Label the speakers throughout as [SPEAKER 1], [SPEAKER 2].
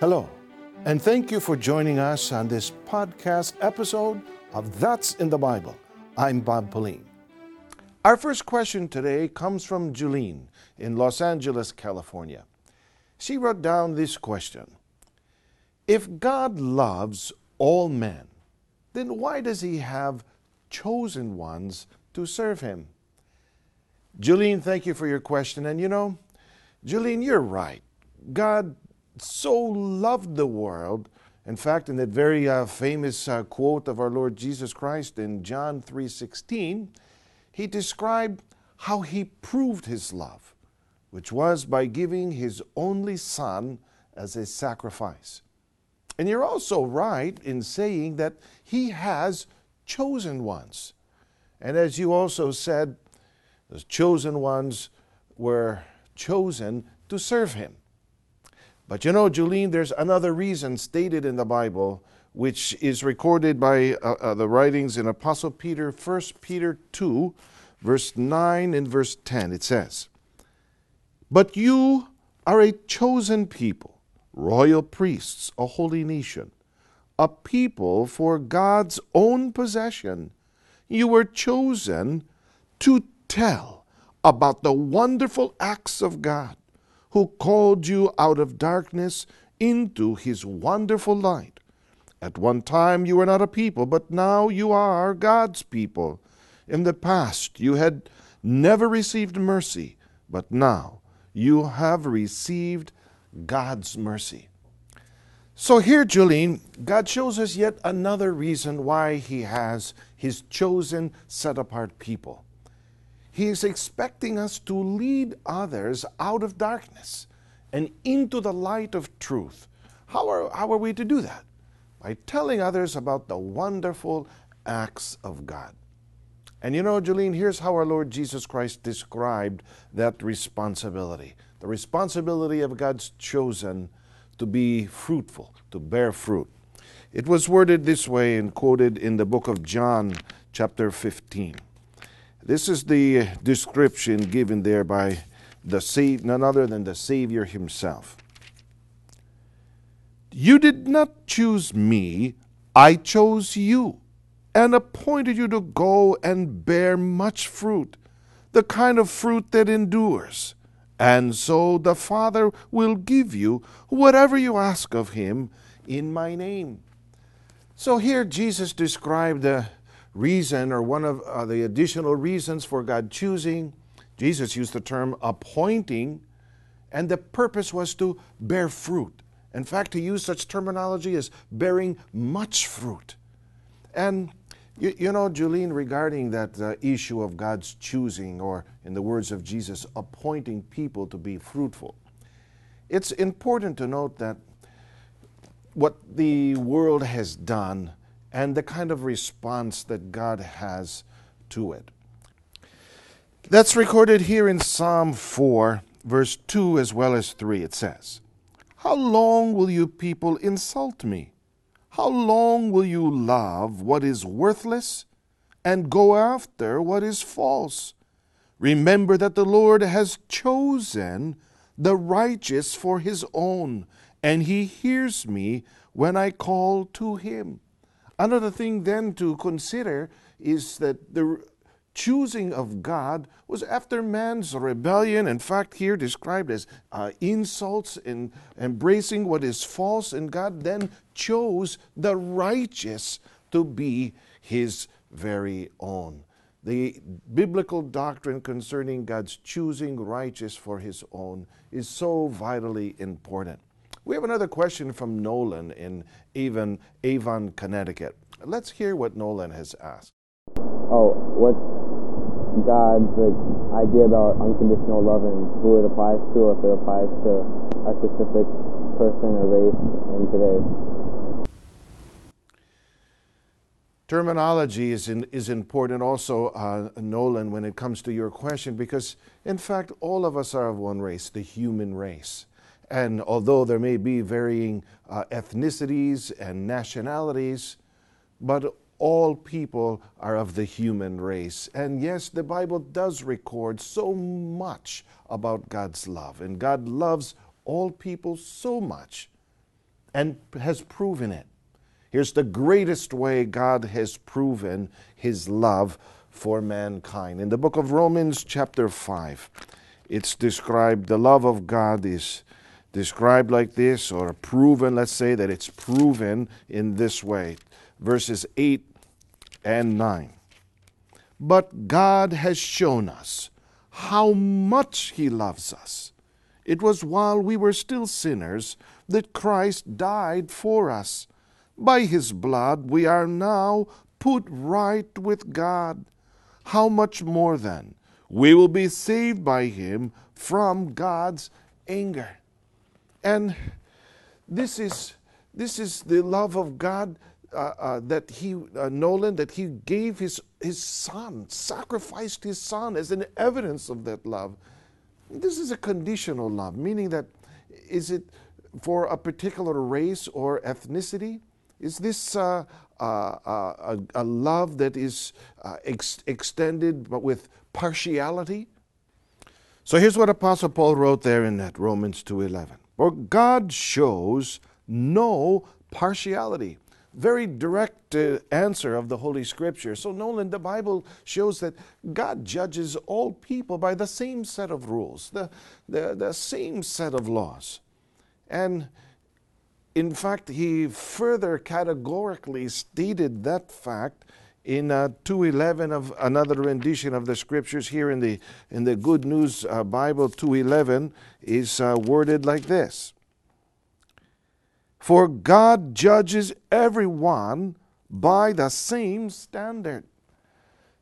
[SPEAKER 1] Hello, and thank you for joining us on this podcast episode of That's in the Bible. I'm Bob Pellien. Our first question today comes from Julyne in Los Angeles, California. She wrote down this question If God loves all men, then why does he have chosen ones to serve him? Julyne, thank you for your question. And you know, Julyne, you're right. God so loved the world. In fact, in that very uh, famous uh, quote of our Lord Jesus Christ in John 3:16, he described how he proved his love, which was by giving his only son as a sacrifice. And you're also right in saying that he has chosen ones. And as you also said, the chosen ones were chosen to serve him. But you know, Julyne, there's another reason stated in the Bible, which is recorded by uh, uh, the writings in Apostle Peter, 1 Peter 2, verse 9 and verse 10. It says, But you are a chosen people, royal priests, a holy nation, a people for God's own possession. You were chosen to tell about the wonderful acts of God who called you out of darkness into his wonderful light. At one time you were not a people, but now you are God's people. In the past you had never received mercy, but now you have received God's mercy. So here, Julyne, God shows us yet another reason why He has His chosen, set apart people. He is expecting us to lead others out of darkness and into the light of truth. How are, how are we to do that? By telling others about the wonderful acts of God. And you know, Julyne, here's how our Lord Jesus Christ described that responsibility the responsibility of God's chosen to be fruitful, to bear fruit. It was worded this way and quoted in the book of John, chapter 15. This is the description given there by the Savior, none other than the Savior himself. You did not choose me, I chose you, and appointed you to go and bear much fruit, the kind of fruit that endures. And so the Father will give you whatever you ask of him in my name. So here Jesus described the reason or one of uh, the additional reasons for God choosing. Jesus used the term appointing, and the purpose was to bear fruit. In fact, to use such terminology as bearing much fruit. And you, you know, Julyne, regarding that uh, issue of God's choosing, or in the words of Jesus, appointing people to be fruitful, it's important to note that what the world has done and the kind of response that God has to it. That's recorded here in Psalm 4, verse 2 as well as 3. It says, How long will you people insult me? How long will you love what is worthless and go after what is false? Remember that the Lord has chosen the righteous for his own, and he hears me when I call to him. Another thing then to consider is that the choosing of God was after man's rebellion, in fact, here described as uh, insults and embracing what is false, and God then chose the righteous to be his very own. The biblical doctrine concerning God's choosing righteous for his own is so vitally important. We have another question from Nolan in Avon, Avon, Connecticut. Let's hear what Nolan has asked.
[SPEAKER 2] Oh, what's God's like, idea about unconditional love and who it applies to, or if it applies to a specific person or race in today?
[SPEAKER 1] Terminology is, in, is important also, uh, Nolan, when it comes to your question, because in fact, all of us are of one race, the human race. And although there may be varying uh, ethnicities and nationalities, but all people are of the human race. And yes, the Bible does record so much about God's love, and God loves all people so much and has proven it. Here's the greatest way God has proven his love for mankind. In the book of Romans, chapter 5, it's described, the love of God is described like this, or proven, let's say that it's proven in this way. Verses 8 and 9. But God has shown us how much He loves us. It was while we were still sinners that Christ died for us. By His blood we are now put right with God. How much more then? We will be saved by Him from God's anger. And this is, this is the love of God uh, uh, that he, uh, Nolan, that he gave his, his son, sacrificed his son as an evidence of that love. This is a conditional love, meaning that is it for a particular race or ethnicity? Is this uh, uh, uh, a, love that is ex- extended but with partiality? So here's what Apostle Paul wrote there in that Romans 2:11. For God shows no partiality. Very direct uh, answer of the Holy Scripture. So, Nolan, the Bible shows that God judges all people by the same set of rules, the, the, the same set of laws. And in fact, he further categorically stated that fact in uh, 211 of another rendition of the scriptures here in the in the good news uh, bible 211 is uh, worded like this. For god judges everyone by the same standard.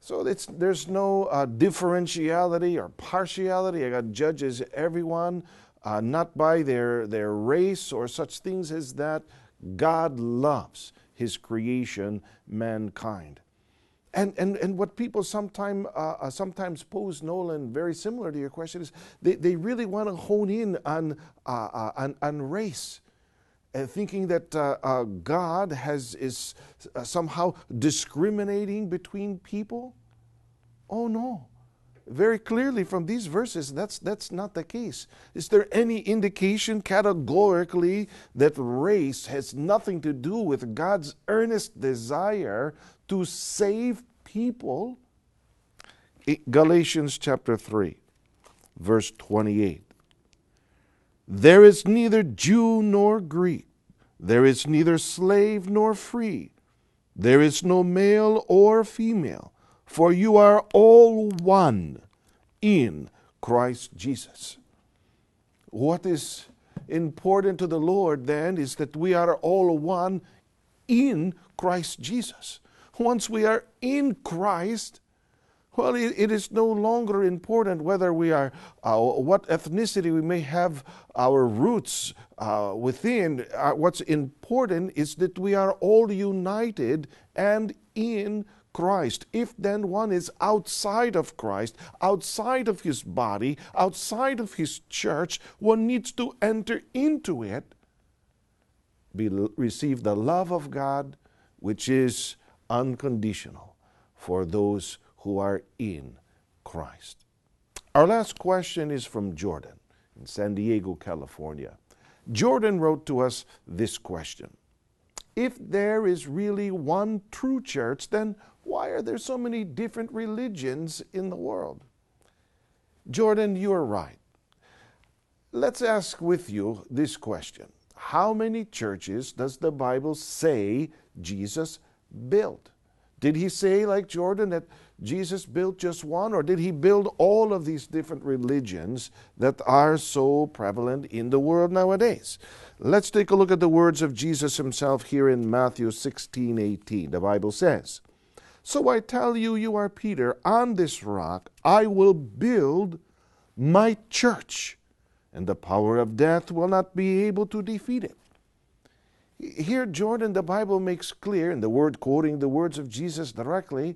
[SPEAKER 1] So there's no uh, differentiality or partiality. God judges everyone uh, not by their their race or such things as that. God loves his creation mankind and, and, and what people sometime, uh, uh, sometimes pose, Nolan, very similar to your question, is they, they really want to hone in on, uh, uh on, on, race. Uh, thinking that uh, God has, is somehow discriminating between people. Oh no. Very clearly from these verses, that's, that's not the case. Is there any indication categorically that race has nothing to do with God's earnest desire to save people. Galatians chapter 3, verse 28. There is neither Jew nor Greek, there is neither slave nor free, there is no male or female, for you are all one in Christ Jesus. What is important to the Lord then is that we are all one in Christ Jesus once we are in Christ, well, it, it is no longer important whether we are, uh, what ethnicity we may have our roots uh, within. Uh, what's important is that we are all united and in Christ. If then one is outside of Christ, outside of his body, outside of his church, one needs to enter into it, be, receive the love of God, which is unconditional for those who are in Christ. Our last question is from Jordan in San Diego, California. Jordan wrote to us this question If there is really one true church, then why are there so many different religions in the world? Jordan, you are right. Let's ask with you this question How many churches does the Bible say Jesus built? Did he say, like Jordan, that Jesus built just one, or did he build all of these different religions that are so prevalent in the world nowadays? Let's take a look at the words of Jesus himself here in Matthew 16 18. The Bible says, So I tell you, you are Peter, on this rock I will build my church, and the power of death will not be able to defeat it. Here, Jordan, the Bible makes clear, in the word quoting the words of Jesus directly,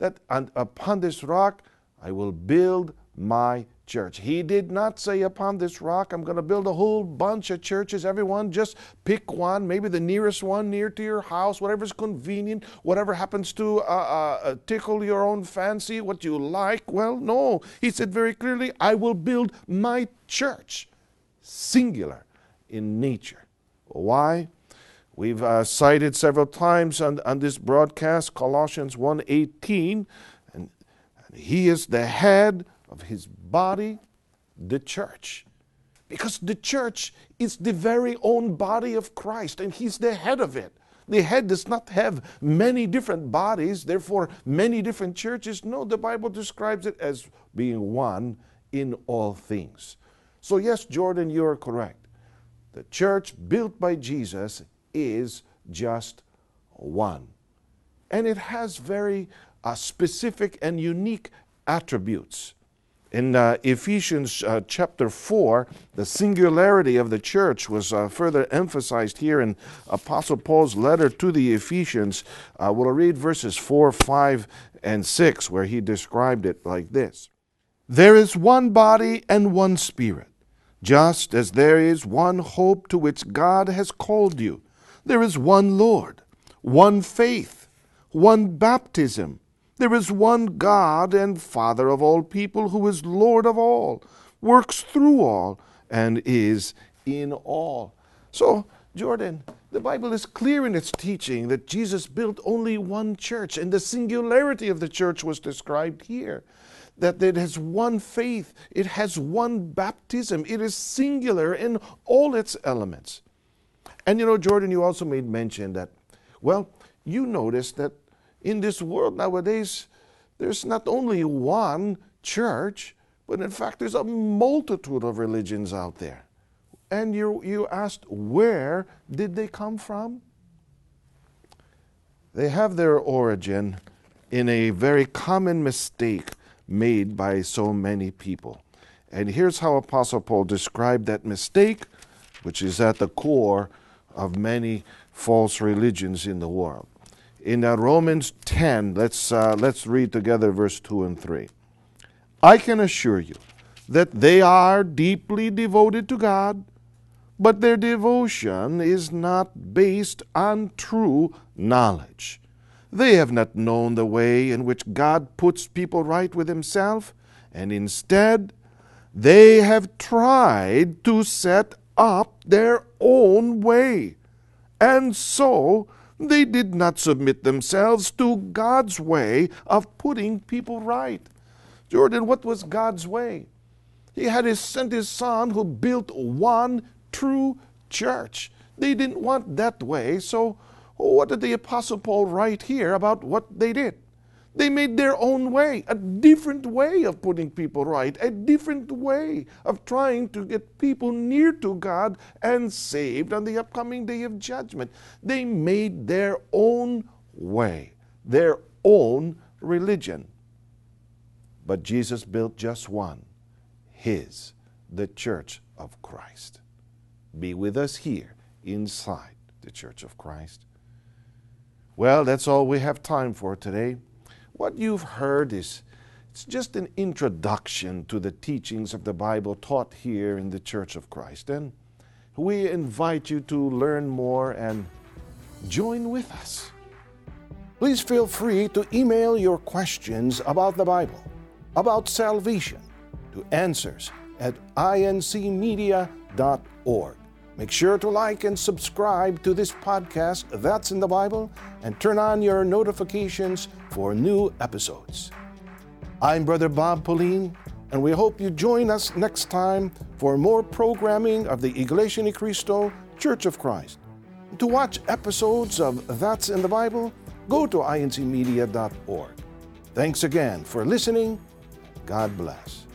[SPEAKER 1] that upon this rock I will build my church. He did not say, Upon this rock, I'm going to build a whole bunch of churches. Everyone, just pick one, maybe the nearest one near to your house, whatever's convenient, whatever happens to uh, uh, uh tickle your own fancy, what you like. Well, no. He said very clearly, I will build my church, singular in nature. Why? We've uh, cited several times on, on this broadcast Colossians 1:18, and, and he is the head of his body, the church. Because the church is the very own body of Christ, and he's the head of it. The head does not have many different bodies, therefore, many different churches. No, the Bible describes it as being one in all things. So, yes, Jordan, you are correct. The church built by Jesus is just one. And it has very uh, specific and unique attributes. In uh, Ephesians uh, chapter 4, the singularity of the church was uh, further emphasized here in Apostle Paul's letter to the Ephesians. Uh, we'll read verses 4, 5, and 6, where he described it like this There is one body and one spirit, just as there is one hope to which God has called you. There is one Lord, one faith, one baptism there is one God and Father of all people who is Lord of all, works through all, and is in all. So, Jordan, the Bible is clear in its teaching that Jesus built only one church, and the singularity of the church was described here. That it has one faith, it has one baptism, it is singular in all its elements. And you know, Jordan, you also made mention that, well, you noticed that in this world nowadays, there's not only one church, but in fact, there's a multitude of religions out there. And you, you asked, where did they come from? They have their origin in a very common mistake made by so many people. And here's how Apostle Paul described that mistake, which is at the core of many false religions in the world in uh, Romans 10, let's, uh, let's read together verse 2 and 3. I can assure you that they are deeply devoted to God, but their devotion is not based on true knowledge. They have not known the way in which God puts people right with Himself, and instead, they have tried to set up their own way. And so, they did not submit themselves to God's way of putting people right. Jordan, what was God's way? He had his, sent his son who built one true church. They didn't want that way, so what did the Apostle Paul write here about what they did? They made their own way, a different way of putting people right, a different way of trying to get people near to God and saved on the upcoming day of judgment. They made their own way, their own religion. But Jesus built just one His, the church of Christ. Be with us here inside the church of Christ. Well, that's all we have time for today. What you've heard is it's just an introduction to the teachings of the Bible taught here in the Church of Christ. And we invite you to learn more and join with us. Please feel free to email your questions about the Bible, about salvation, to answers at incmedia.org. Make sure to like and subscribe to this podcast, That's in the Bible, and turn on your notifications for new episodes. I'm Brother Bob Pellien, and we hope you join us next time for more programming of the Iglesia Ni Cristo Church of Christ. To watch episodes of That's in the Bible, go to incmedia.org. Thanks again for listening. God bless.